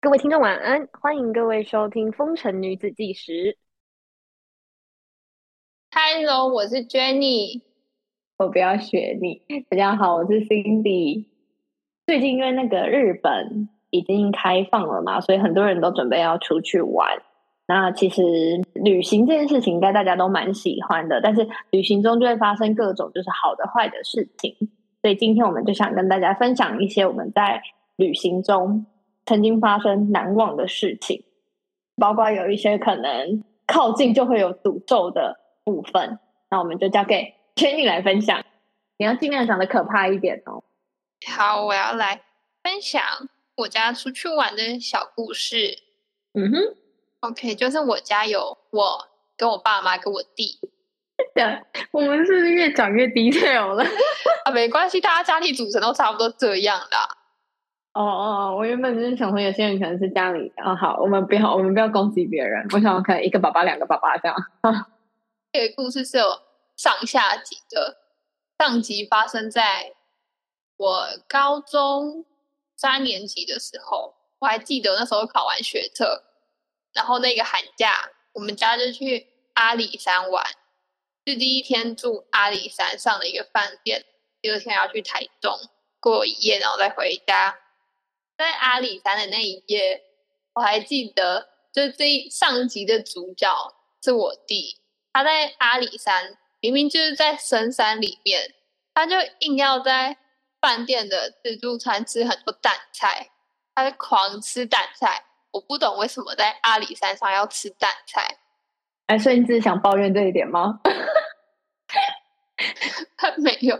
各位听众晚安，欢迎各位收听《风尘女子纪实》。Hello，我是 Jenny。我不要学你。大家好，我是 Cindy。最近因为那个日本已经开放了嘛，所以很多人都准备要出去玩。那其实旅行这件事情，应该大家都蛮喜欢的，但是旅行中就会发生各种就是好的、坏的事情。所以今天我们就想跟大家分享一些我们在旅行中曾经发生难忘的事情，包括有一些可能靠近就会有诅咒的部分。那我们就交给 Jenny 来分享，你要尽量讲的可怕一点哦。好，我要来分享我家出去玩的小故事。嗯哼，OK，就是我家有我跟我爸妈跟我弟对，我们是不是越讲越 detail 了？啊，没关系，大家家庭组成都差不多这样啦。哦哦，我原本就是想说，有些人可能是家里啊、好，我们不要，我们不要攻击别人。我想可能一个爸爸，两个爸爸这样。这个故事是有上下集的，上集发生在我高中三年级的时候，我还记得那时候考完学测，然后那个寒假我们家就去阿里山玩，是第一天住阿里山上的一个饭店，第二天要去台中过一夜，然后再回家。在阿里山的那一夜，我还记得，就是这一上集的主角是我弟，他在阿里山，明明就是在深山里面，他就硬要在饭店的自助餐吃很多蛋菜，他就狂吃蛋菜。我不懂为什么在阿里山上要吃蛋菜，哎，所以你只是想抱怨这一点吗？他 没有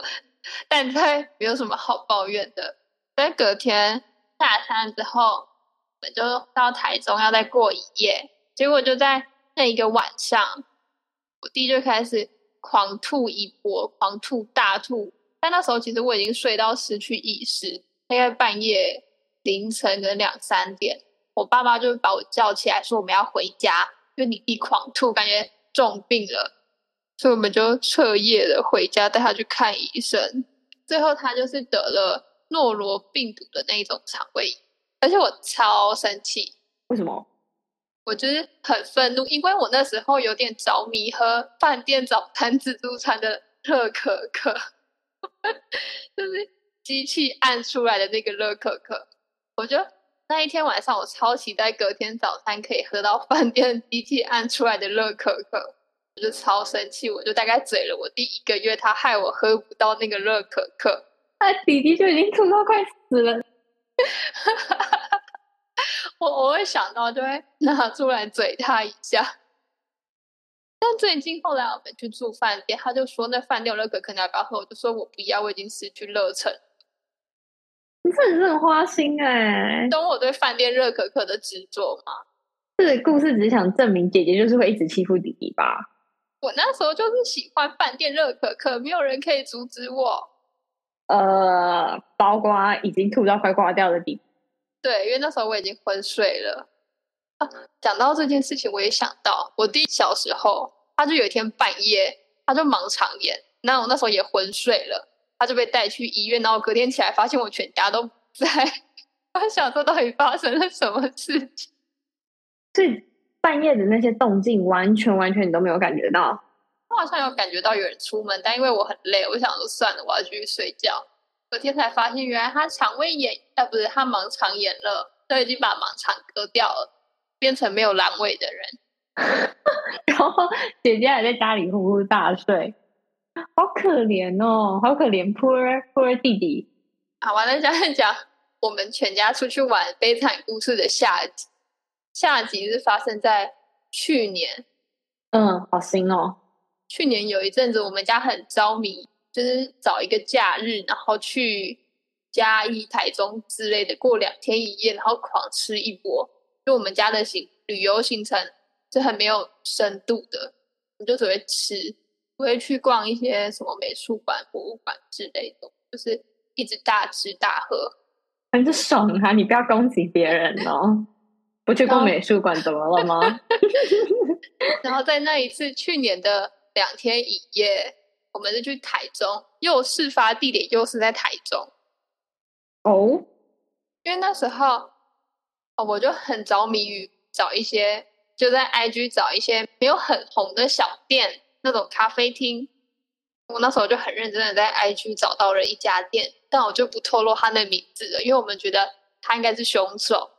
蛋菜没有什么好抱怨的。在隔天下山之后，我们就到台中要再过一夜，结果就在那一个晚上，我弟就开始狂吐一波，狂吐大吐。但那时候其实我已经睡到失去意识，大概半夜凌晨可能两三点，我爸妈就把我叫起来说我们要回家，因为你弟狂吐，感觉重病了。所以我们就彻夜的回家带他去看医生，最后他就是得了诺罗病毒的那一种肠胃炎，而且我超生气，为什么？我就是很愤怒，因为我那时候有点着迷喝饭店早餐自助餐的热可可，就是机器按出来的那个热可可，我就那一天晚上我超期待隔天早餐可以喝到饭店机器按出来的热可可。我就超生气，我就大概嘴了我第一个月，他害我喝不到那个热可可。他弟弟就已经吐到快死了。我我会想到就会拿出来嘴他一下。但最近后来我们去住饭店，他就说那饭店有热可可你要不要喝？我就说我不要，我已经失去热忱。你真的是很花心哎、懂我对饭店热可可的执着吗？这个故事只是想证明姐姐就是会一直欺负弟弟吧？我那时候就是喜欢饭店热可可，没有人可以阻止我。呃，包括已经吐到快挂掉的地步。对，因为那时候我已经昏睡了。啊，讲到这件事情，我也想到我弟小时候，他就有一天半夜，他就盲肠炎，那我那时候也昏睡了，他就被带去医院，然后隔天起来发现我全家都不在，我想说到底发生了什么事情？所以半夜的那些动静，完全完全你都没有感觉到。我好像有感觉到有人出门，但因为我很累，我想说算了，我要继续睡觉。隔天才发现，原来他肠胃炎，呃，不是他盲肠炎了，都已经把盲肠割掉了，变成没有阑尾的人。然后姐姐还在家里呼呼大睡，好可怜哦，好可怜，poor poor 弟弟。好，完了讲一讲我们全家出去玩悲惨故事的下集。下集是发生在去年，嗯，好新哦。去年有一阵子我们家很着迷，就是找一个假日，然后去嘉义、台中之类的过两天一夜，然后狂吃一波。就我们家的行旅游行程是很没有深度的，我们就只会吃，不会去逛一些什么美术馆、博物馆之类的，就是一直大吃大喝。很爽啊！你不要攻击别人哦。不去逛美术馆怎么了吗？然后在那一次去年的两天一夜，我们是去台中，又事发地点又是在台中。哦，因为那时候哦，我就很着迷于找一些，就在 IG 找一些没有很红的小店，那种咖啡厅。我那时候就很认真的在 IG 找到了一家店，但我就不透露他的名字了，因为我们觉得他应该是凶手。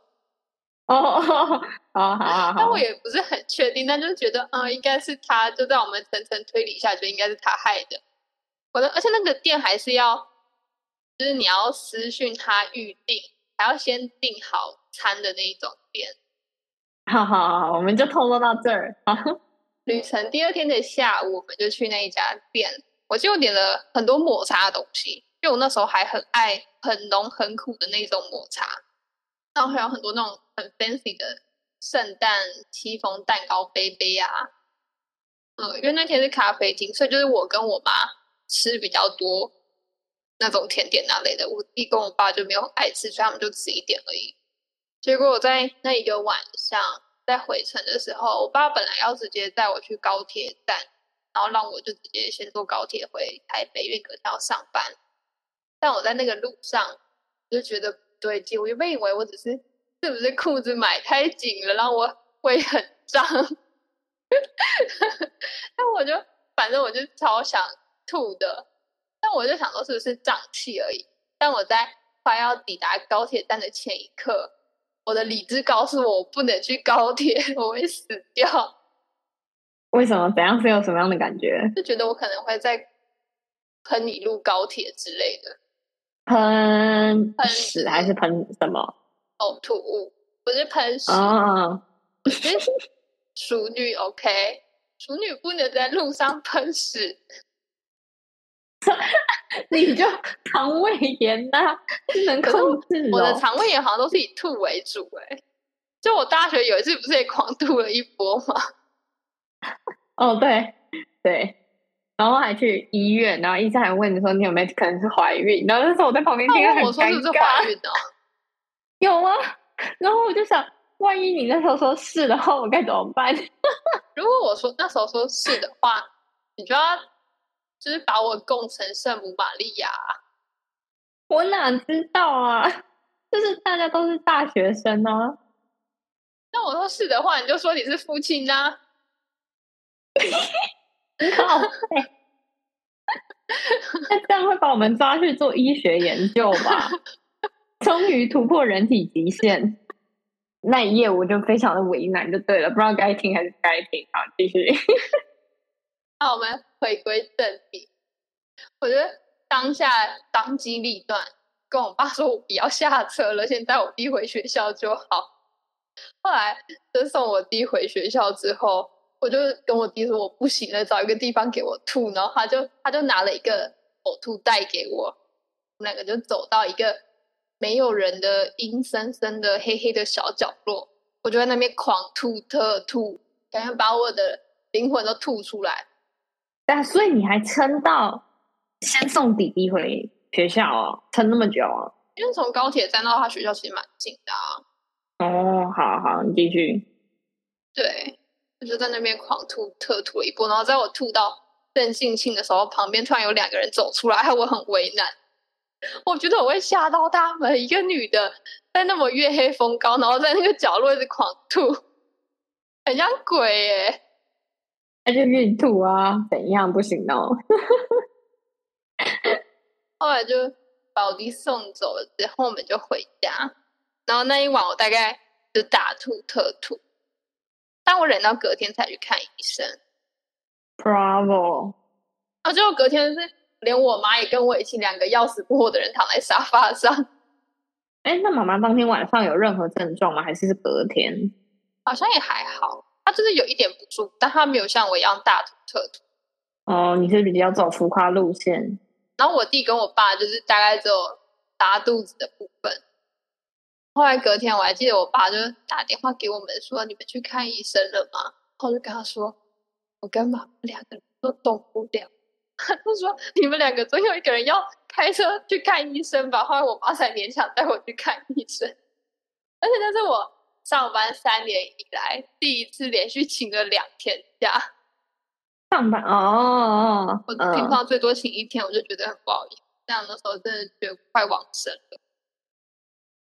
哦 哦，好好好，但我也不是很确定，但就是觉得，嗯，应该是他，就在我们层层推理下，就应该是他害的。我的，而且那个店还是要，就是你要私讯他预定，还要先订好餐的那一种店。好好好，我们就透露到这儿。旅程第二天的下午，我们就去那一家店。我就点了很多抹茶的东西，因为我那时候还很爱很浓很苦的那种抹茶。然后还有很多那种很 fancy 的圣诞戚风蛋糕杯杯啊，嗯，因为那天是咖啡厅，所以就是我跟我妈吃比较多那种甜点那类的，我弟跟我爸就没有爱吃，所以他们就吃一点而已。结果我在那一个晚上在回程的时候，我爸本来要直接带我去高铁站，然后让我就直接先坐高铁回台北，因为隔天要上班。但我在那个路上就觉得。对劲，我原本以为我只是是不是裤子买太紧了，让我会很胀。但我就反正我就超想吐的，但我就想说是不是胀气而已。但我在快要抵达高铁站的前一刻，我的理智告诉我，我不能去高铁，我会死掉。为什么？怎样是有什么样的感觉？就觉得我可能会在喷你路高铁之类的。喷屎还是喷什么？呕吐物不是喷屎啊！淑女 OK，熟女不能在路上喷屎，你就肠胃炎呐，能控制。我的肠胃炎好像都是以吐为主哎，就我大学有一次不是也狂吐了一波吗？哦，对对。然后还去医院，然后医生还问你说你有没有可能是怀孕？然后那时候我在旁边听，很尴尬。有啊，然后我就想，万一你那时候说是的话，我该怎么办？如果我说那时候说是的话，你就要就是把我供成圣母玛利亚。我哪知道啊？就是大家都是大学生呢。那我说是的话，你就说你是父亲呢。靠！那这样会把我们抓去做医学研究吧？终于突破人体极限，那一夜我就非常的为难，就对了，不知道该听还是该听。好，继续。那我们回归正题。我觉得当下当机立断，跟我爸说我不要下车了，先带我弟回学校就好。后来就送我弟回学校之后。我就跟我弟说我不行了，找一个地方给我吐，然后他就他就拿了一个呕吐袋给我，我们两个就走到一个没有人的阴森森的黑黑的小角落，我就在那边狂吐特吐，感觉把我的灵魂都吐出来。但所以你还撑到先送弟弟回学校哦，撑那么久啊？因为从高铁站到他学校其实蛮近的啊。哦，好好，你继续。对。就在那边狂吐特吐了一波，然后在我吐到正兴庆的时候，旁边突然有两个人走出来，害我很为难。我觉得我会吓到他们，一个女的在那么月黑风高，然后在那个角落一直狂吐，很像鬼耶。那就孕吐啊，怎样不行哦？后来就把我弟送走了之后，我们就回家。然后那一晚我大概就大吐特吐。但我忍到隔天才去看医生。Bravo！啊，结果隔天是连我妈也跟我一起，两个要死不活的人躺在沙发上。哎，那妈妈当天晚上有任何症状吗？还是是隔天？好像也还好，她就是有一点不舒服，但她没有像我一样大吐特吐。哦，你是比较走浮夸路线。然后我弟跟我爸就是大概只有拉肚子的部分。后来隔天我还记得，我爸就打电话给我们说：“你们去看医生了吗？”然后就跟他说：“我跟妈妈两个人都动不了。” 他说：“你们两个总有一个人要开车去看医生吧？”后来我妈才勉强带我去看医生，而且那是我上班三年以来第一次连续请了两天假。上班哦，我平常最多请一天，我就觉得很不好意思。这样的时候真的觉得快往生了。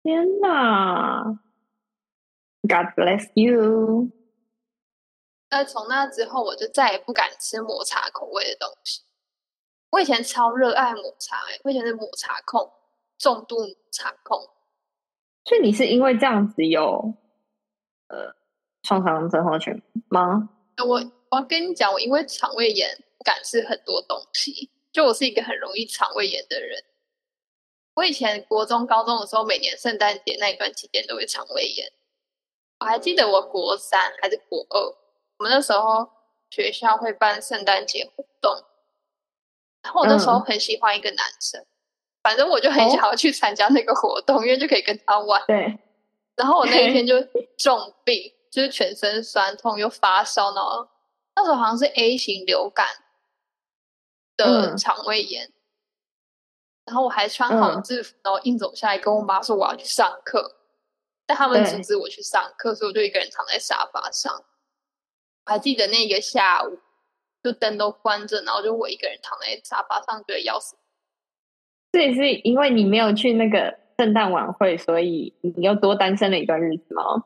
天哪！God bless you。那从那之后，我就再也不敢吃抹茶口味的东西。我以前超热爱抹茶、欸，我以前是抹茶控，重度抹茶控。所以你是因为这样子有呃创伤症候群吗？我我跟你讲，我因为肠胃炎不敢吃很多东西，就我是一个很容易肠胃炎的人。我以前国中、高中的时候，每年圣诞节那一段期间都会肠胃炎。我还记得我国三还是国二，我们那时候学校会办圣诞节活动，然后我那时候很喜欢一个男生，反正我就很想要去参加那个活动，因为就可以跟他玩。对，然后我那一天 就重病，就是全身酸痛又发烧，然后那时候好像是 A 型流感的嗯肠胃炎。然后我还穿好嗯制服，然后硬走下来跟我妈说我要去上课，但他们对阻止我去上课，所以我就一个人躺在沙发上。我还记得那个下午，就灯都关着，然后就我一个人躺在沙发上，觉得要死。这也是因为你没有去那个圣诞晚会，所以你又多单身了一段日子吗？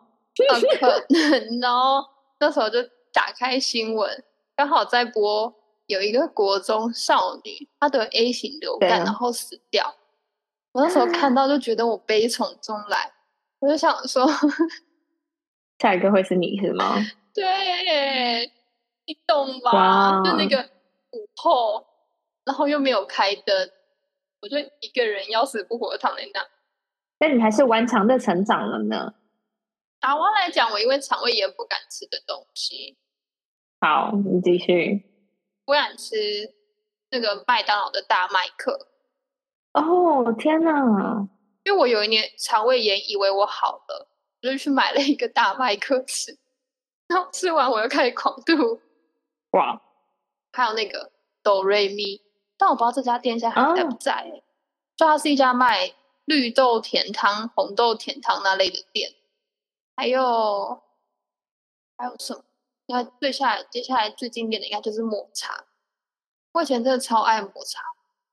很可能哦。那时候就打开新闻，刚好在播有一个国中少女，她得 A 型流感，然后死掉。我那时候看到就觉得我悲从中来，我就想说，下一个会是你是吗？对，你懂吧？就那个午后，然后又没有开灯，我就一个人要死不活躺在那。但你还是顽强的成长了呢。打完来讲，我因为肠胃炎不敢吃的东西，好，你继续。不敢吃那个麦当劳的大麦克，哦，天哪！因为我有一年肠胃炎，以为我好了，我就去买了一个大麦克吃，然后吃完我又开始狂吐。哇，还有那个哆瑞咪，但我不知道这家店现在还在不哦在、欸。就它是一家卖绿豆甜汤、红豆甜汤那类的店，还有还有什么？那最下来接下来最经典的应该就是抹茶。我以前真的超爱抹茶，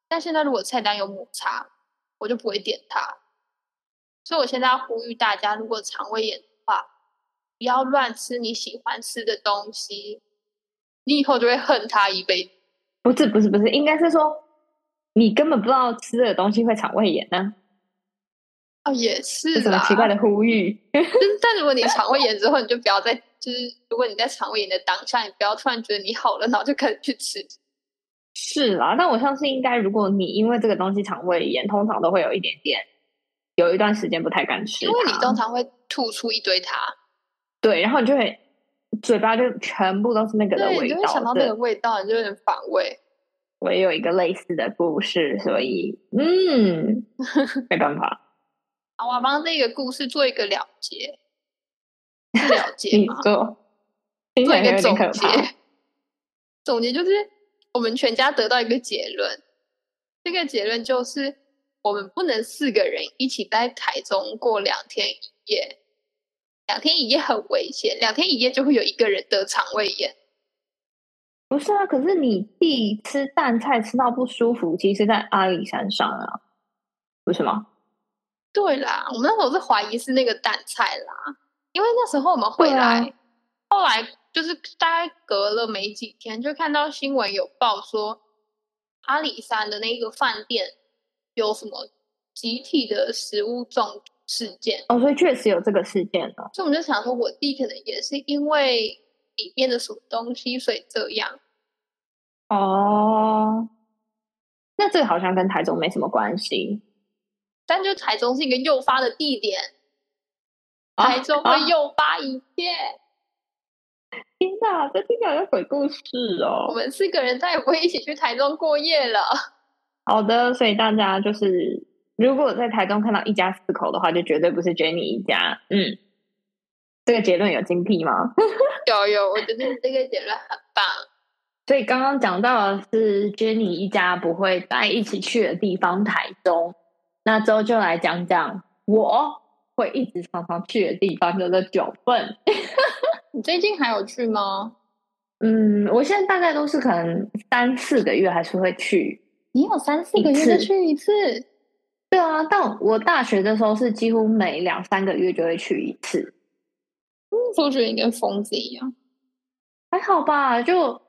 但现在如果菜单有抹茶，我就不会点它。所以我现在要呼吁大家，如果肠胃炎的话，不要乱吃你喜欢吃的东西，你以后就会恨它一辈子。不是不是不是，应该是说你根本不知道吃的东西会肠胃炎呢、哦，也是这什么。奇怪的呼吁？但如果你肠胃炎之后，你就不要再就是，如果你在肠胃炎的当下，你不要突然觉得你好了，然后就开始去吃。是啦，但我相信应该，如果你因为这个东西肠胃炎，通常都会有一点点，有一段时间不太敢吃，因为你通常会吐出一堆它，对，然后你就会嘴巴就全部都是那个的，味道。你就会想到那对个味道，你就有点反胃。我也有一个类似的故事，所以嗯，没办法，好，我要帮这个故事做一个了结，是了结你吗？做，做一个总结。。总结就是我们全家得到一个结论，这个结论就是我们不能四个人一起在台中过两天一夜，两天一夜很危险，两天一夜就会有一个人得肠胃炎。不是啊，可是你弟吃蛋菜吃到不舒服，其实在阿里山上啊，不是吗？对啦，我们那时候是怀疑是那个蛋菜啦，因为那时候我们回来，后来就是大概隔了没几天，就看到新闻有报说阿里山的那个饭店有什么集体的食物中毒事件，哦，所以确实有这个事件了。所以我们就想说，我弟可能也是因为里面的什么东西，所以这样。哦，那这个好像跟台中没什么关系。但就台中是一个诱发的地点，啊台中会啊诱发一切。天哪，这听起来像鬼故事哦我哦。们四个人再也不会一起去台中过夜了。好的，所以大家就是，如果在台中看到一家四口的话，就绝对不是 Jenny 一家。嗯，这个结论有精辟吗？有有，我觉得这个结论很棒。所以刚刚讲到的是 Jenny 一家不会在一起去的地方台中，那之后就来讲讲我会一直常常去的地方，叫做九份。你最近还有去吗？嗯，我现在大概都是可能三四个月还是会去。你有三四个月就去一次，对啊，但我大学的时候是几乎每两三个月就会去一次。我觉得你跟疯子一样，还好吧？就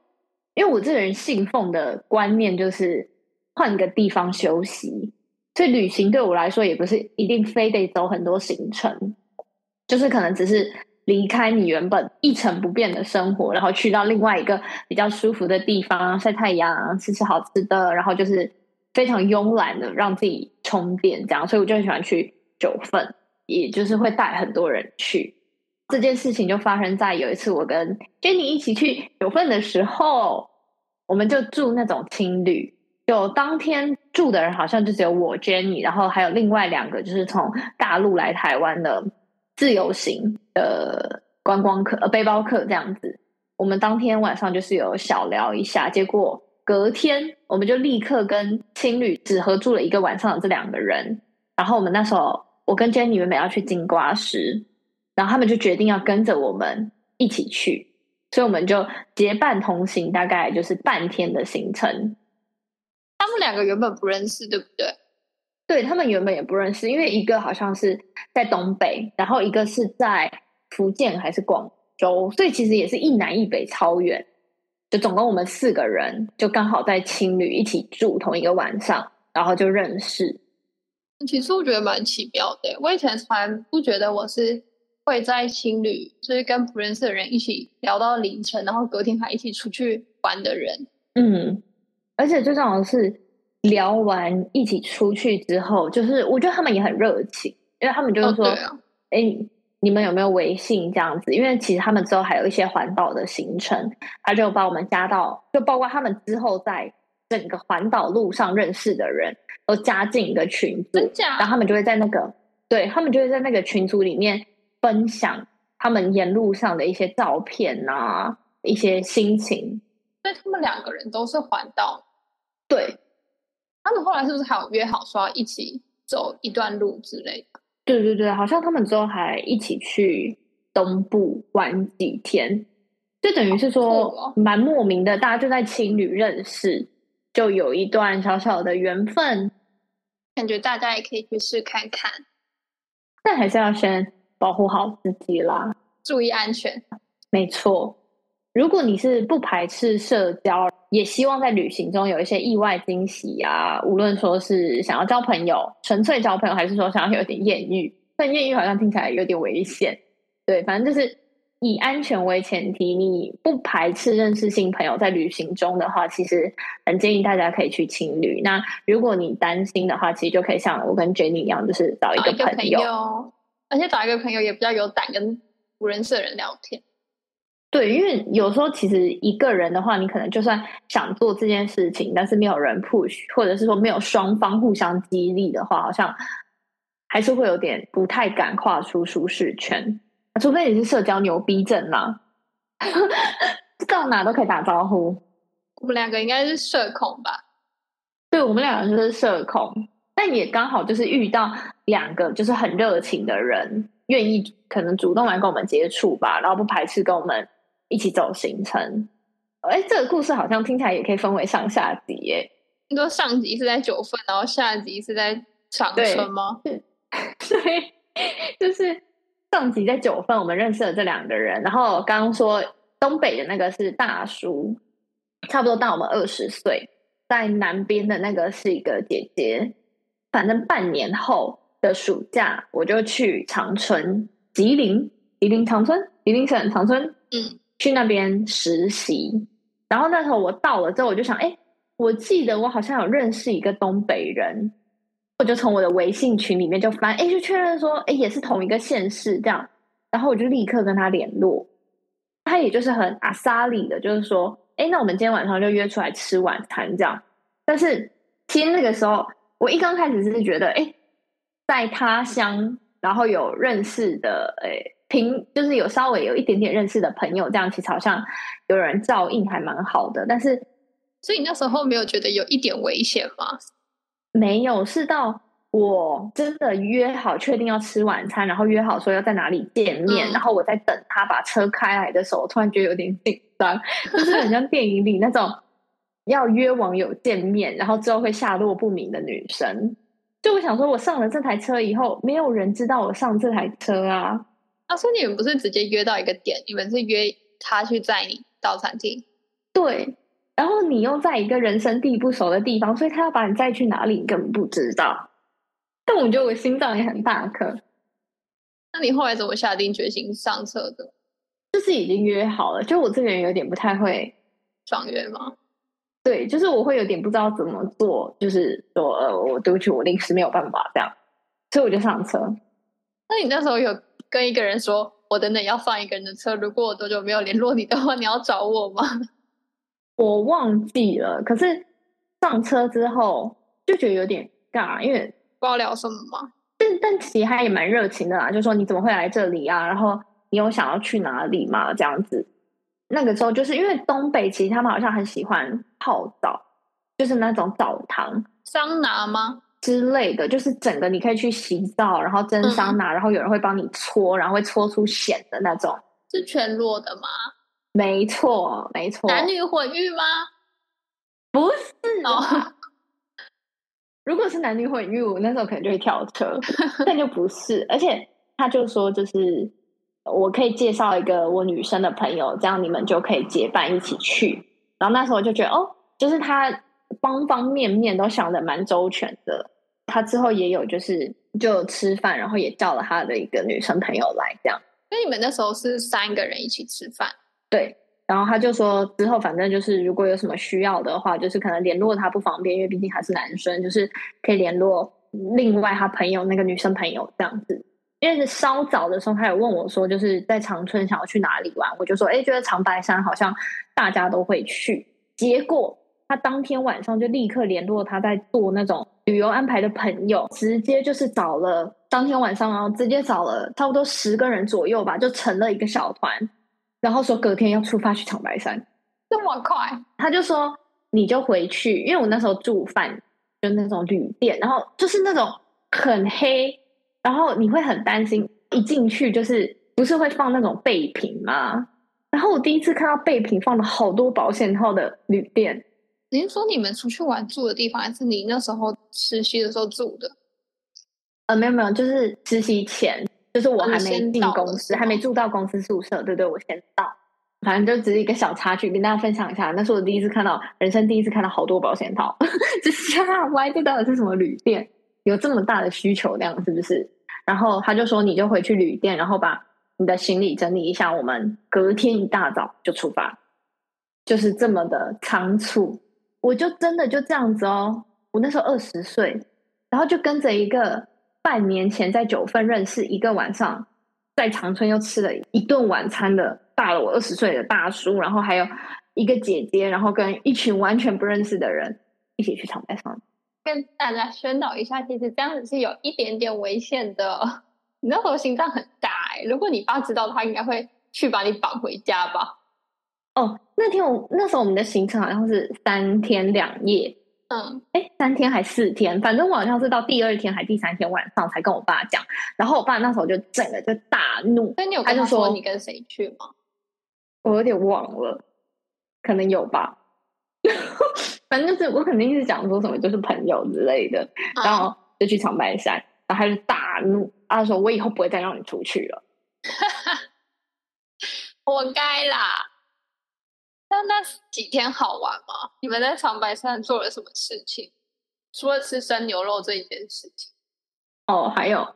因为我这人信奉的观念就是换个地方休息，所以旅行对我来说也不是一定非得走很多行程，就是可能只是离开你原本一成不变的生活，然后去到另外一个比较舒服的地方晒太阳，吃吃好吃的，然后就是非常慵懒的让自己充电，这样。所以我就很喜欢去九份，也就是会带很多人去。这件事情就发生在有一次我跟 Jenny 一起去九份的时候，我们就住那种青旅，就当天住的人好像就只有我 Jenny，然后还有另外两个就是从大陆来台湾的自由行的观光客呃背包客这样子。我们当天晚上就是有小聊一下，结果隔天我们就立刻跟青旅只合住了一个晚上的这两个人，然后我们那时候我跟 Jenny 原本要去金瓜石。然后他们就决定要跟着我们一起去，所以我们就结伴同行，大概就是半天的行程。他们两个原本不认识，对不对？对他们原本也不认识，因为一个好像是在东北，然后一个是在福建还是广州，所以其实也是一南一北超远。就总共我们四个人，就刚好在青旅一起住同一个晚上，然后就认识。其实我觉得蛮奇妙的，我以前从来不觉得我是。会在青旅，就是跟不认识的人一起聊到凌晨，然后隔天还一起出去玩的人。嗯，而且最重要的是，聊完一起出去之后，就是我觉得他们也很热情，因为他们就是说，哎，你们有没有微信这样子？因为其实他们之后还有一些环岛的行程，他就把我们加到，就包括他们之后在整个环岛路上认识的人都加进一个群组，然后他们就会在那个，对他们就会在那个群组里面。分享他们沿路上的一些照片啊，一些心情。所以他们两个人都是环岛，对。他们后来是不是还有约好说要一起走一段路之类的？对对对，好像他们之后还一起去东部玩几天，就等于是说蛮莫名的，大家就在情侣认识，就有一段小小的缘分。感觉大家也可以去试看看，但还是要先。保护好自己啦，注意安全。没错，如果你是不排斥社交，也希望在旅行中有一些意外惊喜啊，无论说是想要交朋友，纯粹交朋友，还是说想要有点艳遇，但艳遇好像听起来有点危险。对，反正就是以安全为前提，你不排斥认识新朋友，在旅行中的话，其实很建议大家可以去情侣。那如果你担心的话，其实就可以像我跟 Jenny 一样，就是找一个朋友。而且找一个朋友也比较有胆，跟不认识的人聊天。对，因为有时候其实一个人的话，你可能就算想做这件事情，但是没有人 push，或者是说没有双方互相激励的话，好像还是会有点不太敢跨出舒适圈。除非你是社交牛逼症啦，到哪都可以打招呼。我们两个应该是社恐吧？对，我们两个就是社恐。但也刚好就是遇到两个就是很热情的人，愿意可能主动来跟我们接触吧，然后不排斥跟我们一起走行程。哎，这个故事好像听起来也可以分为上下集耶。你说上集是在九份，然后下集是在长春吗？对，就是上集在九份，我们认识了这两个人，然后刚刚说东北的那个是大叔，差不多大我们二十岁，在南边的那个是一个姐姐。反正半年后的暑假，我就去长春、吉林、吉林长春、吉林省长春，嗯，去那边实习。然后那时候我到了之后，我就想，哎，我记得我好像有认识一个东北人，我就从我的微信群里面就翻，哎，就确认说，哎，也是同一个县市这样。然后我就立刻跟他联络，他也就是很阿萨里的，就是说，哎，那我们今天晚上就约出来吃晚餐这样。但是其实那个时候。我一刚开始是觉得，哎，在他乡，然后有认识的，哎，平就是有稍微有一点点认识的朋友，这样其实好像有人照应，还蛮好的。但是，所以你那时候没有觉得有一点危险吗？没有，是到我真的约好确定要吃晚餐，然后约好说要在哪里见面，然后我在等他把车开来的时候，突然觉得有点紧张，就是很像电影里那种。要约网友见面，然后之后会下落不明的女生，就我想说，我上了这台车以后，没有人知道我上这台车啊，啊，所以你们不是直接约到一个点，你们是约他去载你到餐厅。对，然后你又在一个人生地不熟的地方，所以他要把你载去哪里，你根本不知道。但我觉得我心脏也很大颗，那你后来怎么下定决心上车的？就是已经约好了。就我这个人有点不太会爽约吗？对，就是我会有点不知道怎么做，就是说呃，我对不起，我临时没有办法这样，所以我就上车。那你那时候有跟一个人说，我等等要上一个人的车，如果我多久没有联络你的话，你要找我吗？我忘记了，可是上车之后就觉得有点尬，因为不知道聊什么嘛。但但其实他也蛮热情的啦，就说你怎么会来这里啊？然后你有想要去哪里吗？这样子。那个时候就是因为东北，其实他们好像很喜欢泡澡，就是那种澡堂、桑拿吗之类的，就是整个你可以去洗澡，然后蒸桑拿，然后有人会帮你搓，然后会搓出蚬的那种。是全裸的吗？没错，没错。男女混浴吗？不是哦。如果是男女混浴，我那时候可能就会跳车，但就不是。而且他就说，就是我可以介绍一个我女生的朋友，这样你们就可以结伴一起去。然后那时候我就觉得，哦，就是他方方面面都想的蛮周全的。他之后也有就是就吃饭，然后也叫了他的一个女生朋友来，这样。那你们那时候是三个人一起吃饭？对。然后他就说，之后反正就是如果有什么需要的话，就是可能联络他不方便，因为毕竟他是男生，就是可以联络另外他朋友那个女生朋友这样子。因为稍早的时候，他有问我说，就是在长春想要去哪里玩，我就说，哎，觉得长白山好像大家都会去。结果他当天晚上就立刻联络他在做那种旅游安排的朋友，直接就是找了当天晚上，然后直接找了差不多十个人左右吧，就成了一个小团。然后说隔天要出发去长白山，这么快？他就说你就回去，因为我那时候住饭就那种旅店，然后就是那种很黑，然后你会很担心一进去就是不是会放那种备品吗？然后我第一次看到备品放了好多保险套的旅店。您说你们出去玩住的地方，还是你那时候实习的时候住的？呃，没有没有，就是实习前。就是我还没进公司，还没住到公司宿舍，对对，我先到。反正就只是一个小插曲，跟大家分享一下。那是我第一次看到，人生第一次看到好多保险套，就是啊，我还记得是什么旅店有这么大的需求量，是不是？然后他就说，你就回去旅店，然后把你的行李整理一下，我们隔天一大早就出发，就是这么的仓促。我就真的就这样子哦，我那时候二十岁，然后就跟着一个。半年前在九份认识一个晚上，在长春又吃了一顿晚餐的大了我二十岁的大叔，然后还有一个姐姐，然后跟一群完全不认识的人一起去长白山。跟大家宣导一下，其实这样子是有一点点危险的。你那时候心脏很大哎，如果你爸知道的话，应该会去把你绑回家吧？哦，那天我那时候我们的行程好像是三天两夜。嗯，哎，三天还四天，反正我好像是到第二天还第三天晚上才跟我爸讲，然后我爸那时候就整个就大怒，那你有跟他说你跟谁去吗？我有点忘了，可能有吧，反正就是我肯定是讲说什么就是朋友之类的，然后就去长白山，然后他就大怒，他说我以后不会再让你出去了，活该啦。那那几天好玩吗？你们在长白山做了什么事情？除了吃生牛肉这一件事情。哦，还有，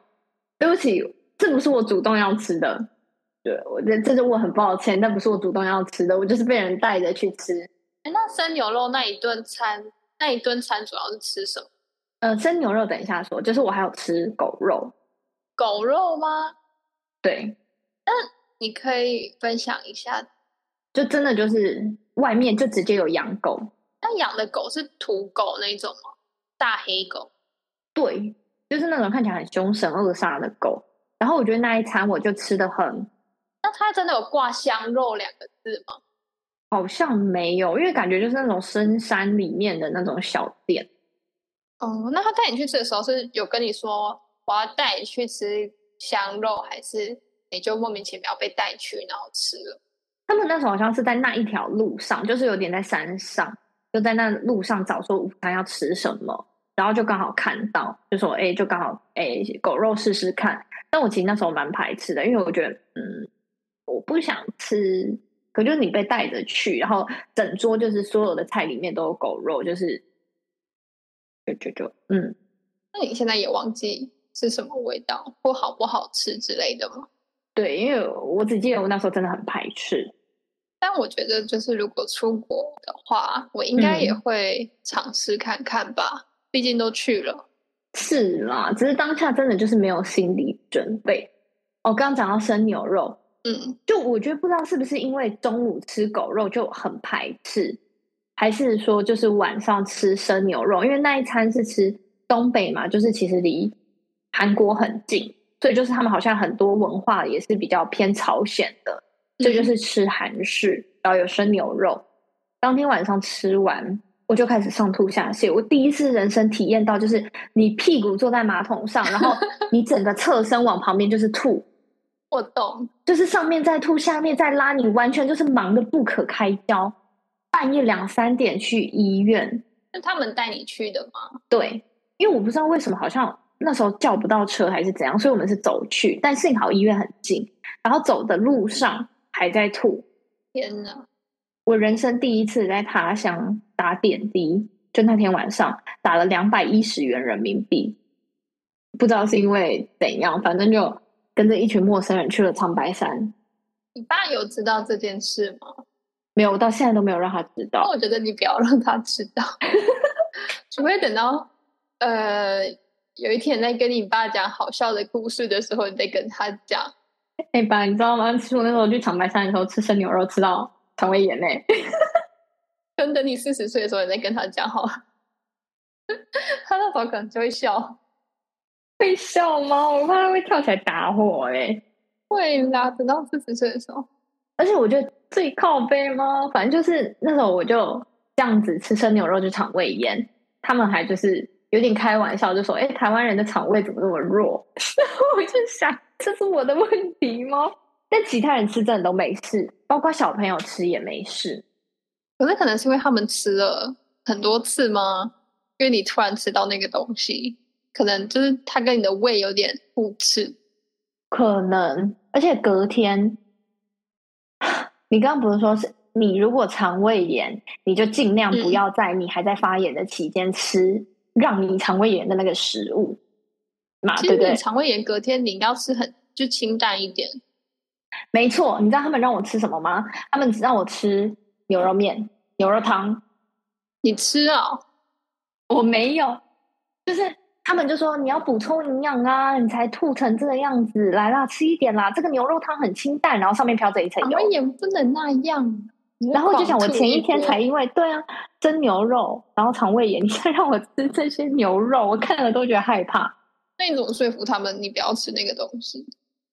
对不起，这不是我主动要吃的。对我这这是我很抱歉，但不是我主动要吃的，我就是被人带着去吃。哎，那生牛肉那一顿餐，那一顿餐主要是吃什么？呃，生牛肉等一下说，就是我还有吃狗肉。狗肉吗？对。那你可以分享一下。就真的就是外面就直接有养狗，那养的狗是土狗那种吗？大黑狗？对，就是那种看起来很凶神恶煞的狗。然后我觉得那一餐我就吃的很，那它真的有挂香肉两个字吗？好像没有，因为感觉就是那种深山里面的那种小店。哦，那他带你去吃的时候是有跟你说我要带你去吃香肉，还是你就莫名其妙被带去然后吃了？他们那时候好像是在那一条路上，就是有点在山上，就在那路上找说午餐要吃什么，然后就刚好看到，就说哎，就刚好哎，狗肉试试看，但我其实那时候蛮排斥的，因为我觉得，嗯，我不想吃。可就是你被带着去，然后整桌就是所有的菜里面都有狗肉，就是就就就嗯。那你现在也忘记是什么味道或好不好吃之类的吗？对，因为我只记得我那时候真的很排斥。但我觉得，就是如果出国的话，我应该也会尝试看看吧。毕竟都去了。是啦，只是当下真的就是没有心理准备。我刚刚讲到生牛肉，嗯，就我觉得不知道是不是因为中午吃狗肉就很排斥，还是说就是晚上吃生牛肉，因为那一餐是吃东北嘛，就是其实离韩国很近，所以就是他们好像很多文化也是比较偏朝鲜的。这就是吃韩式，然后有生牛肉。当天晚上吃完，我就开始上吐下泻。我第一次人生体验到，就是你屁股坐在马桶上，然后 你整个侧身往旁边就是吐。我懂，就是上面在吐，下面在拉，你完全就是忙得不可开交。半夜两三点去医院，是他们带你去的吗？对，因为我不知道为什么，好像那时候叫不到车还是怎样，所以我们是走去。但幸好医院很近，然后走的路上。还在吐，天哪！我人生第一次在他乡打点滴，就那天晚上打了两百一十元人民币，不知道是因为怎样，反正就跟着一群陌生人去了长白山。你爸有知道这件事吗？没有，我到现在都没有让他知道。我觉得你不要让他知道，除非等到呃有一天在跟你爸讲好笑的故事的时候，你在跟他讲。哎爸，你知道吗？其实我那时候去长白山的时候吃生牛肉，吃到肠胃炎呢。等等你四十岁的时候，你再跟他讲好了。他那时候可能就会笑，会笑吗？我怕他会跳起来打我哎。会啦，等到四十岁的时候。而且我觉得最靠背吗？反正就是那时候我就这样子吃生牛肉就肠胃炎，他们还就是有点开玩笑，就说：“哎，台湾人的肠胃怎么那么弱？” 我就想。这是我的问题吗？但其他人吃真的都没事，包括小朋友吃也没事。可是可能是因为他们吃了很多次吗？因为你突然吃到那个东西，可能就是它跟你的胃有点互斥。可能，而且隔天，你刚刚不是说是你如果肠胃炎，你就尽量不要在你还在发炎的期间吃让你肠胃炎的那个食物。嘛，对不对肠胃炎隔天你要吃很就清淡一点。没错，你知道他们让我吃什么吗？他们让我吃牛肉面、牛肉汤。你吃啊？我没有，就是他们就说你要补充营养啊，你才吐成这个样子。来啦，吃一点啦，这个牛肉汤很清淡，然后上面飘着一层油。肠胃炎不能那样。然后就想，我前一天才因为对啊蒸牛肉，然后肠胃炎，你再让我吃这些牛肉，我看了都觉得害怕。那你怎么说服他们？你不要吃那个东西？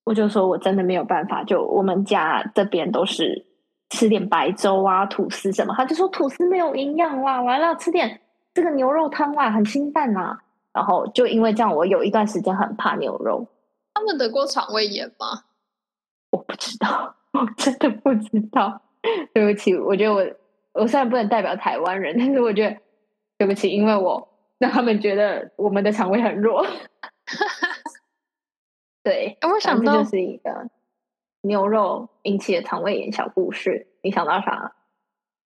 我就说我真的没有办法。就我们家这边都是吃点白粥啊、吐司什么。他就说吐司没有营养啦，完了吃点这个牛肉汤啊，很清淡啊。然后就因为这样，我有一段时间很怕牛肉。他们得过肠胃炎吗？我不知道，我真的不知道。对不起，我觉得我我虽然不能代表台湾人，但是我觉得对不起，因为我让他们觉得我们的肠胃很弱。对，我想到就是一个牛肉引起的肠胃炎小故事。你想到啥？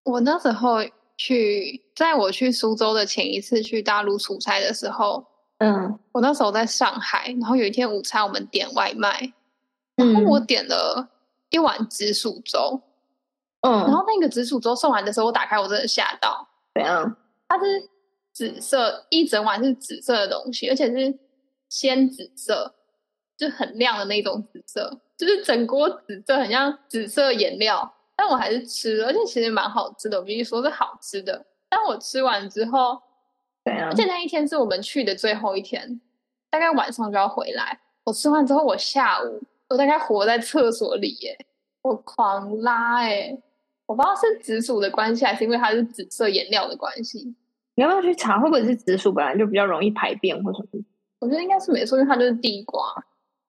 我那时候去，在我去苏州的前一次去大陆出差的时候，嗯，我那时候在上海，然后有一天午餐我们点外卖，然后我点了一碗紫薯粥，嗯，然后那个紫薯粥送完的时候，我打开我真的吓到，怎样？它是紫色，一整碗是紫色的东西，而且是。鲜紫色，就很亮的那种紫色，就是整锅紫色，很像紫色颜料。但我还是吃了，而且其实蛮好吃的，我必须说是好吃的。但我吃完之后，对啊，而且那一天是我们去的最后一天，大概晚上就要回来。我吃完之后，我下午我大概活在厕所里，耶，我狂拉，哎，我不知道是紫薯的关系，还是因为它是紫色颜料的关系。你要不要去查，会不会是紫薯本来就比较容易排便或什么？我觉得应该是没错，因为它就是地瓜，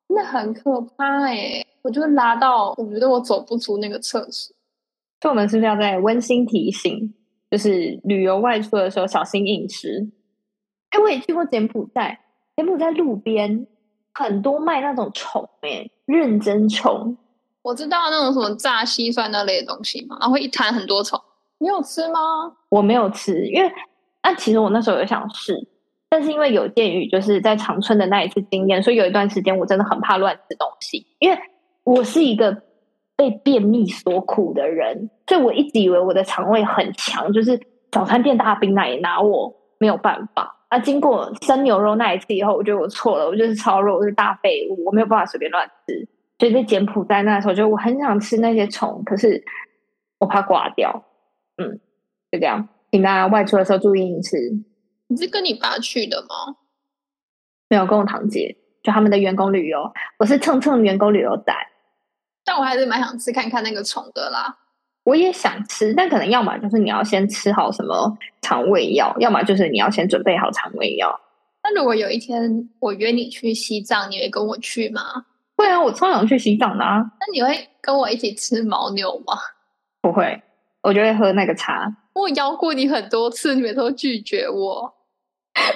真的很可怕哎！我就拉到，我觉得我走不出那个厕所。所以我们是不是要在温馨提醒，就是旅游外出的时候小心饮食？哎，我也去过柬埔寨，柬埔寨路边很多卖那种虫哎、认真虫。我知道那种什么炸蟋蟀那类的东西嘛，然后一滩很多虫。你有吃吗？我没有吃，因为那其实我那时候有想试，但是因为有鉴于就是在长春的那一次经验，所以有一段时间我真的很怕乱吃东西，因为我是一个被便秘所苦的人，所以我一直以为我的肠胃很强，就是早餐店大冰奶也拿我没有办法。那经过生牛肉那一次以后，我觉得我错了，我就是超肉，我是大废物，我没有办法随便乱吃。所以在柬埔寨那时候，就我很想吃那些虫，可是我怕挂掉。嗯，就这样，请大家外出的时候注意饮食。你是跟你爸去的吗？没有跟我堂姐，就他们的员工旅游，我是蹭蹭员工旅游仔。但我还是蛮想吃看看那个虫的啦。我也想吃，但可能要么就是你要先吃好什么肠胃药，要么就是你要先准备好肠胃药。那如果有一天我约你去西藏，你会跟我去吗？会啊，我超想去西藏的啊！那你会跟我一起吃牦牛吗？不会，我就会喝那个茶。我邀过你很多次，你每次都拒绝我。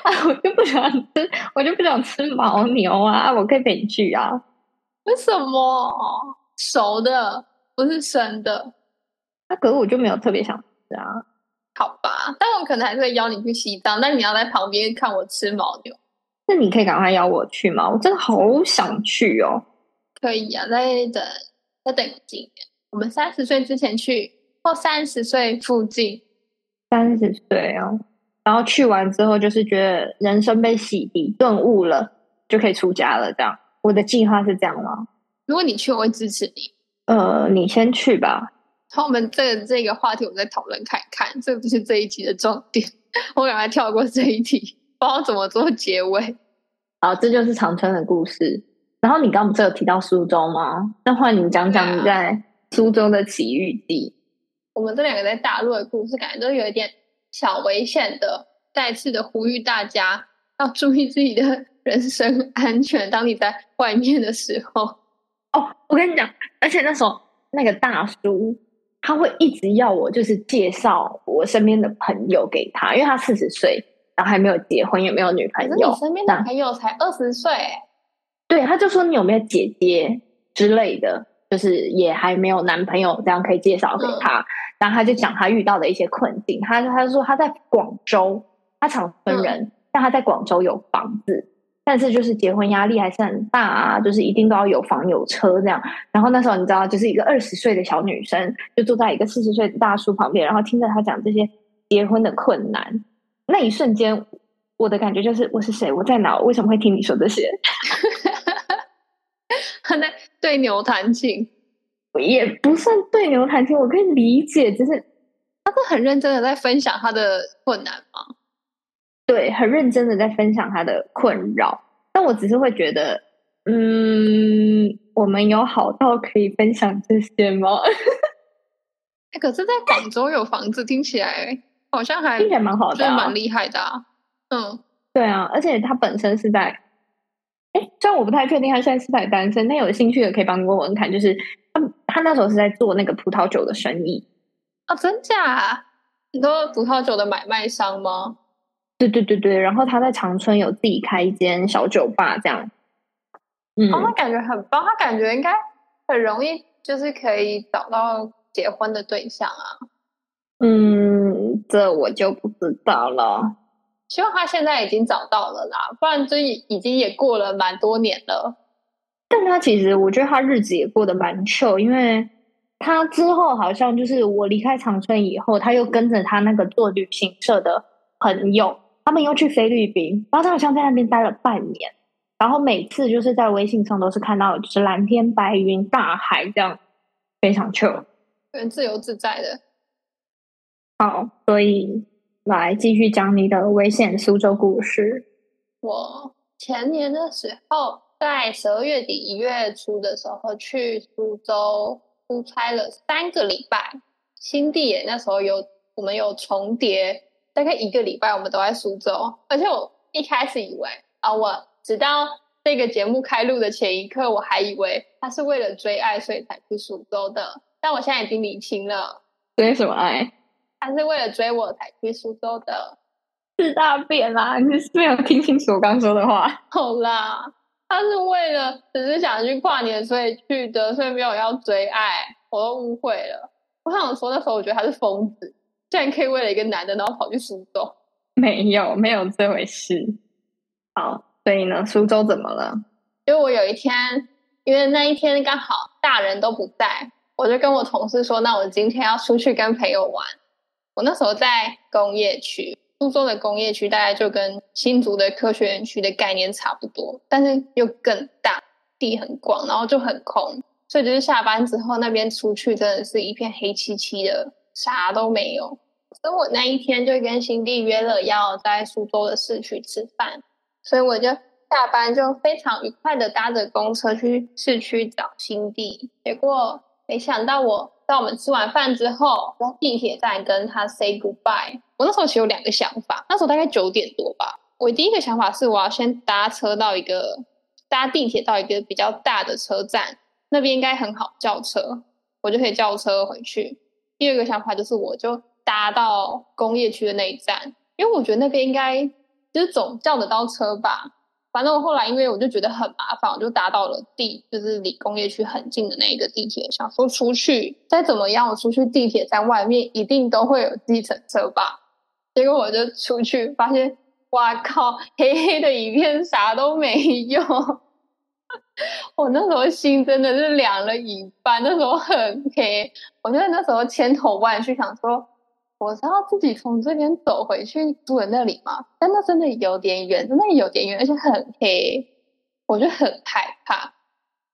啊，我就不想吃，我就不想吃牦牛啊！啊我可以陪你去啊。为什么？熟的不是生的，那、可是我就没有特别想吃啊。好吧？但我可能还是会邀你去西藏，但你要在旁边看我吃牦牛。那你可以赶快邀我去吗？我真的好想去哦。可以啊，再等再等几年，我们三十岁之前去，或三十岁附近。三十岁哦，然后去完之后，就是觉得人生被洗涤、顿悟了，就可以出家了。这样，我的计划是这样吗？如果你去，我会支持你。呃，你先去吧。然后我们这个这个话题，我们再讨论看看，这不是这一集的重点。我赶快跳过这一题，不知道怎么做结尾。好，这就是长春的故事。然后你刚刚不是有提到苏州吗？那换你讲讲你在苏州的奇遇记。我们这两个在大陆的故事，感觉都有一点小危险的。再次的呼吁大家要注意自己的 人身安全。当你在外面的时候，哦，我跟你讲，而且那时候那个大叔他会一直要我就是介绍我身边的朋友给他，因为他四十岁，然后还没有结婚，也没有女朋友。你身边的朋友才二十岁、欸，对，他就说你有没有姐姐之类的，就是也还没有男朋友，这样可以介绍给他。然后他就讲他遇到的一些困境，他他说他在广州，他长春人，但他在广州有房子，但是就是结婚压力还是很大啊，就是一定都要有房有车这样。然后那时候你知道，就是一个二十岁的小女生，就坐在一个四十岁的大叔旁边，然后听着他讲这些结婚的困难，那一瞬间。我的感觉就是我是谁？我在哪？我为什么会听你说这些？他在对牛弹琴，也不算对牛弹琴，我可以理解，就是他是很认真的在分享他的困难吗？对，很认真的在分享他的困扰。但我只是会觉得，嗯，我们有好到可以分享这些吗？哎，可是在广州有房子，听起来好像还听起来蛮好的、啊，蛮厉害的啊。嗯，对啊，而且他本身是在，哎，虽然我不太确定他现在是在单身，但有兴趣的可以帮你问问看。就是他他那时候是在做那个葡萄酒的生意哦，真假？很多葡萄酒的买卖商吗？对对对对，然后他在长春有自己开一间小酒吧，这样。嗯，哦，他感觉很棒，他感觉应该很容易，就是可以找到结婚的对象啊。嗯，这我就不知道了。希望他现在已经找到了啦，不然这已经也过了蛮多年了。但他其实我觉得他日子也过得蛮 chill，因为他之后好像就是我离开长春以后，他又跟着他那个做旅行社的朋友，他们又去菲律宾，然后他好像在那边待了半年，然后每次就是在微信上都是看到就是蓝天白云、大海这样，非常 chill，很自由自在的。好，所以。来继续讲你的危险苏州故事。我前年的时候，在十二月底一月初的时候去苏州出差了三个礼拜。新地也那时候有我们有重叠，大概一个礼拜我们都在苏州。而且我一开始以为啊，我直到这个节目开录的前一刻，我还以为他是为了追爱所以才去苏州的。但我现在已经理清了，追什么爱？他是为了追我才去苏州的，是大便啦！你是没有听清楚我刚说的话。好啦，他是为了只是想去跨年所以去的，所以没有要追爱，我都误会了。我想说那时候我觉得他是疯子，竟然可以为了一个男的然后跑去苏州。没有，没有这回事。好，所以呢，苏州怎么了？因为我有一天，因为那一天刚好大人都不在，我就跟我同事说，那我今天要出去跟朋友玩。我那时候在工业区。苏州的工业区大概就跟新竹的科学园区的概念差不多，但是又更大，地很广，然后就很空，所以就是下班之后那边出去真的是一片黑漆漆的，啥都没有。所以我那一天就跟新弟约了要在苏州的市区吃饭，所以我就下班就非常愉快的搭着公车去市区找新弟，结果没想到我。在我们吃完饭之后，地铁站跟他 say goodbye。我那时候其实有两个想法，那时候大概九点多吧。我第一个想法是我要先搭车到一个搭地铁到一个比较大的车站，那边应该很好叫车，我就可以叫车回去。第二个想法就是我就搭到工业区的那一站，因为我觉得那边应该就是总叫得到车吧。反正我后来，因为我就觉得很麻烦，我就搭到了地，就是离工业区很近的那一个地铁，想说出去再怎么样，我出去地铁站外面一定都会有计程车吧。结果我就出去，发现，哇靠，黑黑的一片，啥都没有。我那时候心真的是凉了一半，那时候很黑，我觉得那时候千头万绪，想说。我是要自己从这边走回去住的那里吗？但那真的有点远，真的有点远，而且很黑，我就很害怕。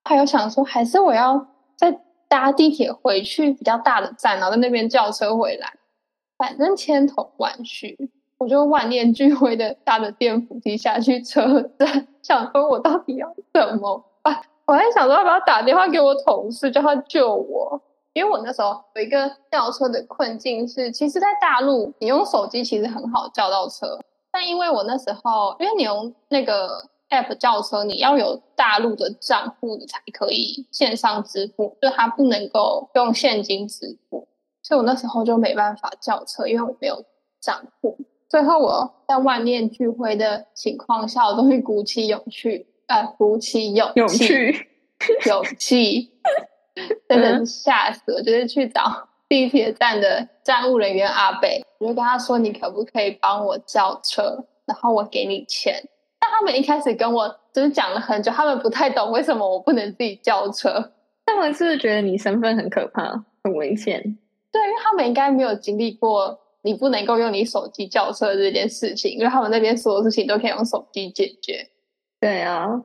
还有想说，还是我要再搭地铁回去比较大的站，然后在那边叫车回来。反正千头万绪，我就万念俱灰的搭着电扶梯下去车站，想说我到底要怎么办？我还想说要不要打电话给我同事，叫他救我。因为我那时候有一个叫车的困境是，其实，在大陆你用手机其实很好叫到车，但因为我那时候，因为你用那个 app 叫车，你要有大陆的账户，你才可以线上支付，就它不能够用现金支付，所以我那时候就没办法叫车，因为我没有账户。最后我在万念俱灰的情况下，我终于鼓起勇气，呃，鼓起勇气勇气，勇气。真的是吓死我！就是去找 地铁站的站务人员阿北，我就跟他说：“你可不可以帮我叫车，然后我给你钱？”但他们一开始跟我就是讲了很久，他们不太懂为什么我不能自己叫车。他们是不是觉得你身份很可怕、很危险？对，因为他们应该没有经历过你不能够用你手机叫车这件事情，因为他们那边所有事情都可以用手机解决。对啊。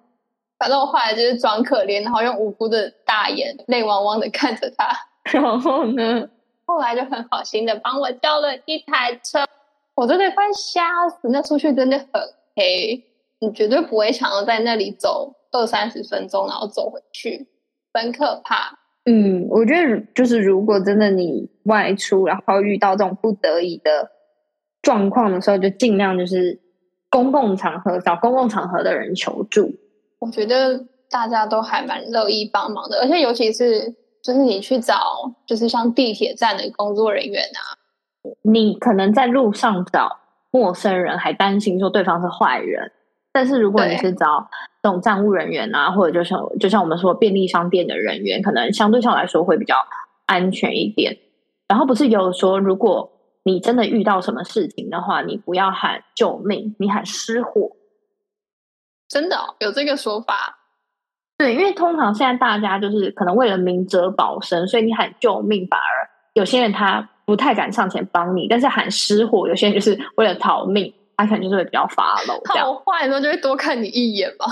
反正我后来就是装可怜，然后用无辜的大眼泪汪汪的看着他。然后呢，后来就很好心的帮我叫了一台车。我真的快吓死！那出去真的很黑，你绝对不会想要在那里走二三十分钟，然后走回去，很可怕。嗯，我觉得就是如果真的你外出，然后遇到这种不得已的状况的时候，就尽量就是公共场合找公共场合的人求助。我觉得大家都还蛮乐意帮忙的，而且尤其是就是你去找，就是像地铁站的工作人员啊，你可能在路上找陌生人，还担心说对方是坏人，但是如果你是找这种站务人员啊，或者就像就像我们说便利商店的人员，可能相对上来说会比较安全一点。然后不是有说，如果你真的遇到什么事情的话，你不要喊救命，你喊失火。真的有这个说法，对，因为通常现在大家就是可能为了明哲保身，所以你喊救命，反而有些人他不太敢上前帮你，但是喊失火，有些人就是为了逃命，他可能就是会比较发怒。好坏的时候就会多看你一眼吧。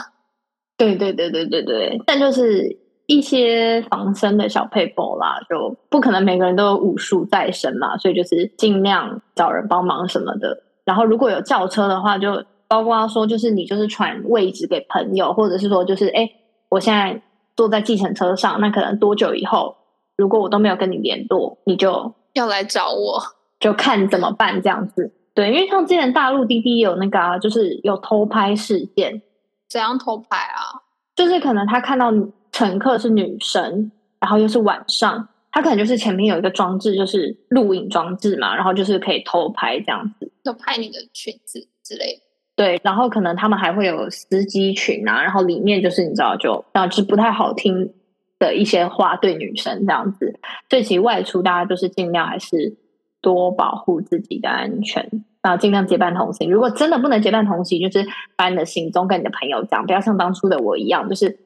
对对对对对对，但就是一些防身的小配包啦，就不可能每个人都有武术在身嘛，所以就是尽量找人帮忙什么的。然后如果有轿车的话，就。包括说，就是你就是传位置给朋友，或者是说，就是哎，我现在坐在计程车上，那可能多久以后，如果我都没有跟你联络，你就要来找我，就看怎么办这样子。对，因为像之前大陆滴滴有那个，啊就是有偷拍事件。怎样偷拍啊？就是可能他看到乘客是女生，然后又是晚上，他可能就是前面有一个装置，就是录影装置嘛，然后就是可以偷拍这样子，就拍你的裙子之类的。对，然后可能他们还会有司机群啊，然后里面就是你知道就导致不太好听的一些话对女生这样子，所以其外出大家就是尽量还是多保护自己的安全，然后尽量结伴同行。如果真的不能结伴同行，就是把你的行踪跟你的朋友讲，不要像当初的我一样，就是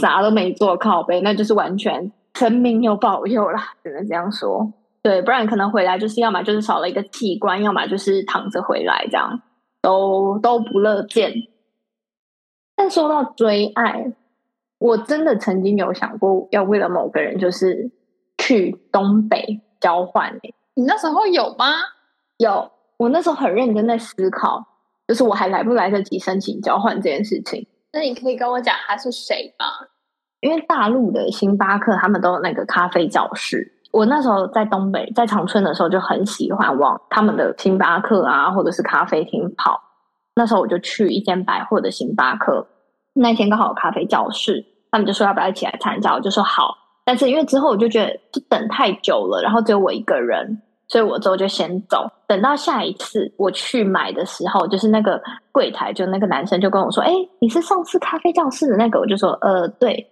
啥都没做靠背，那就是完全神明有保佑啦，只能这样说。对，不然可能回来就是要么就是少了一个器官，要么就是躺着回来这样。都都不乐见，但说到追爱，我真的曾经有想过要为了某个人，就是去东北交换。你那时候有吗？有，我那时候很认真在思考，就是我还来不来得及申请交换这件事情。那你可以跟我讲他是谁吗？因为大陆的星巴克他们都有那个咖啡教室。我那时候在东北，在长春的时候就很喜欢往他们的星巴克啊，或者是咖啡厅跑。那时候我就去一间百货的星巴克，那天刚好有咖啡教室，他们就说要不要一起来参加，我就说好。但是因为之后我就觉得就等太久了，然后只有我一个人，所以我之后就先走。等到下一次我去买的时候，就是那个柜台，就那个男生就跟我说：“哎，你是上次咖啡教室的那个？”我就说：“呃，对。”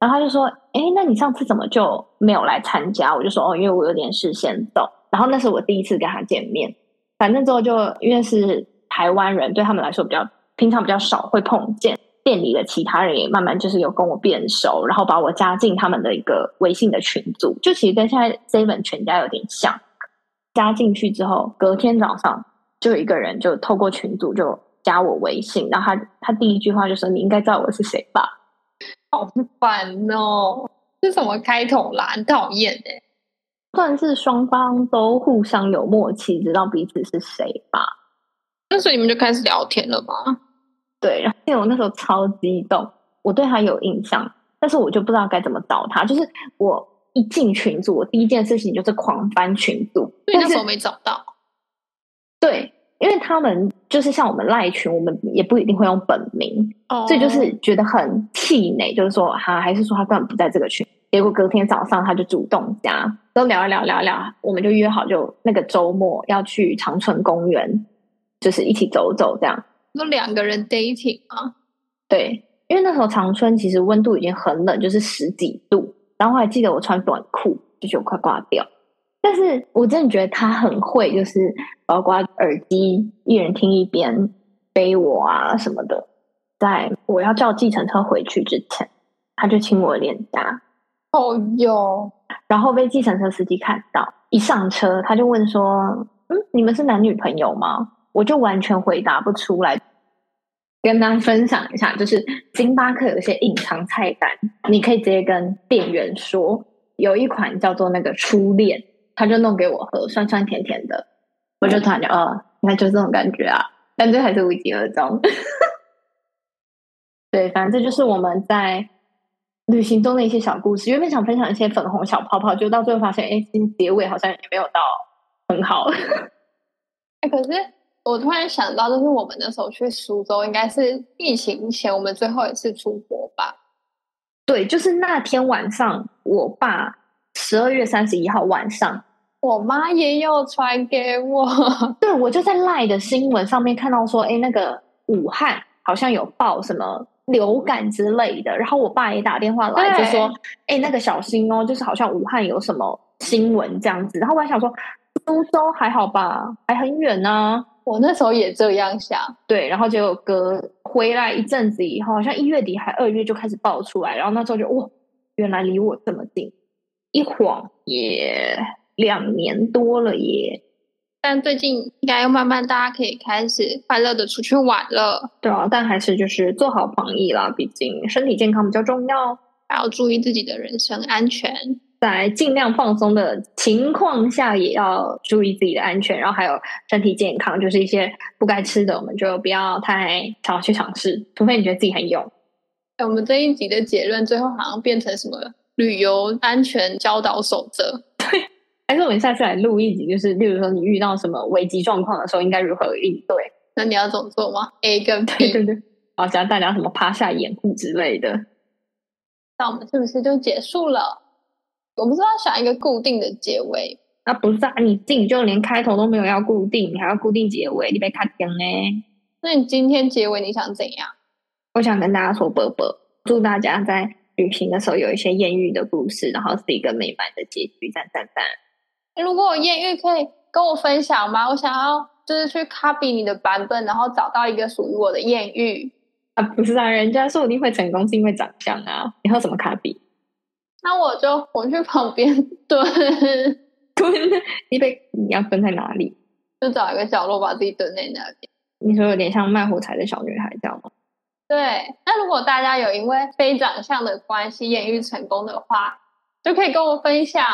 然后他就说：“哎，那你上次怎么就没有来参加？”我就说：“哦，因为我有点事先走。”然后那是我第一次跟他见面，反正之后就因为是台湾人，对他们来说比较平常比较少会碰见。店里的其他人也慢慢就是有跟我变熟，然后把我加进他们的一个微信的群组，就其实跟现在 seven 全家有点像。加进去之后，隔天早上就有一个人就透过群组就加我微信，然后他他第一句话就说：“你应该知道我是谁吧？”好烦哦！这什么开头啦？很讨厌哎！算是双方都互相有默契，知道彼此是谁吧？那所以你们就开始聊天了吗？对，然后因为我那时候超激动，我对他有印象，但是我就不知道该怎么找他。就是我一进群组，我第一件事情就是狂翻群组，所以那时候没找到。对。因为他们就是像我们赖群，我们也不一定会用本名，所以就是觉得很气馁。就是说，他还是说他根本不在这个群。结果隔天早上他就主动加，都聊一聊，聊一聊，我们就约好，就那个周末要去长春公园，就是一起走走这样。那两个人 dating 啊？对，因为那时候长春其实温度已经很冷，就是十几度。然后我还记得我穿短裤，就觉得快挂掉。但是我真的觉得他很会，就是包括耳机一人听一边背我啊什么的。在我要叫计程车回去之前，他就亲我脸颊。哦哟！然后被计程车司机看到，一上车他就问说：“嗯，你们是男女朋友吗？”我就完全回答不出来。跟大家分享一下，就是星巴克有一些隐藏菜单，你可以直接跟店员说，有一款叫做那个初恋。他就弄给我喝，酸酸甜甜的，我就突然就哦，那就这种感觉啊，但这还是无疾而终。对，反正这就是我们在旅行中的一些小故事。原本想分享一些粉红小泡泡，就到最后发现，哎，结尾好像也没有到很好。哎，可是我突然想到，就是我们那时候去苏州，应该是疫情前我们最后一次出国吧？对，就是那天晚上，我爸十二月三十一号晚上。我妈也有传给我，对我就在赖的新闻上面看到说，哎，那个武汉好像有报什么流感之类的，然后我爸也打电话来就说，哎，那个小心哦，就是好像武汉有什么新闻这样子，然后我还想说，苏州还好吧，还很远呢，我那时候也这样想，对，然后结果隔回来一阵子以后，好像一月底还二月就开始爆出来，然后那时候就哇，原来离我这么近，一晃也。两年多了耶，但最近应该又慢慢大家可以开始快乐的出去玩了，对啊，但还是就是做好防疫啦，毕竟身体健康比较重要，还要注意自己的人身安全，在尽量放松的情况下，也要注意自己的安全，然后还有身体健康，就是一些不该吃的，我们就不要太常去尝试，除非你觉得自己很勇。哎，我们这一集的结论最后好像变成什么旅游安全教导守则。还是我们下次来录一集，就是例如说你遇到什么危机状况的时候，应该如何应对？那你要怎么做吗？A 跟 B，对对对，好，教大家什么趴下掩护之类的。那我们是不是就结束了？我们是要想一个固定的结尾。那不是啊，你自己就连开头都没有要固定，你还要固定结尾，你被卡掉呢？那你今天结尾你想怎样？我想跟大家说，啵啵，祝大家在旅行的时候有一些艳遇的故事，然后是一个美满的结局，赞赞赞！如果有艳遇，可以跟我分享吗？我想要就是去 copy 你的版本，然后找到一个属于我的艳遇啊！不是啊，人家说一定会成功，是因为长相啊！你喝什么咖啡？那我就我去旁边蹲蹲，你被你要蹲在哪里？就找一个角落把自己蹲在那边。你说有点像卖火柴的小女孩，这样吗？对。那如果大家有因为非长相的关系艳遇成功的话，就可以跟我分享。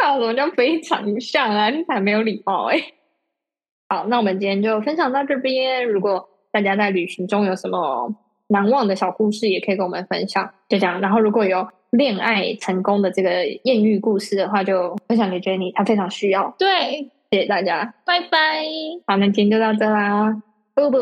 那什么叫非常像啊？你才没有礼貌哎。好，那我们今天就分享到这边。如果大家在旅行中有什么难忘的小故事，也可以跟我们分享。就这样。然后如果有恋爱成功的这个艳遇故事的话，就分享给 Jenny，她非常需要。对，谢谢大家，拜拜。好，那今天就到这啦。不不。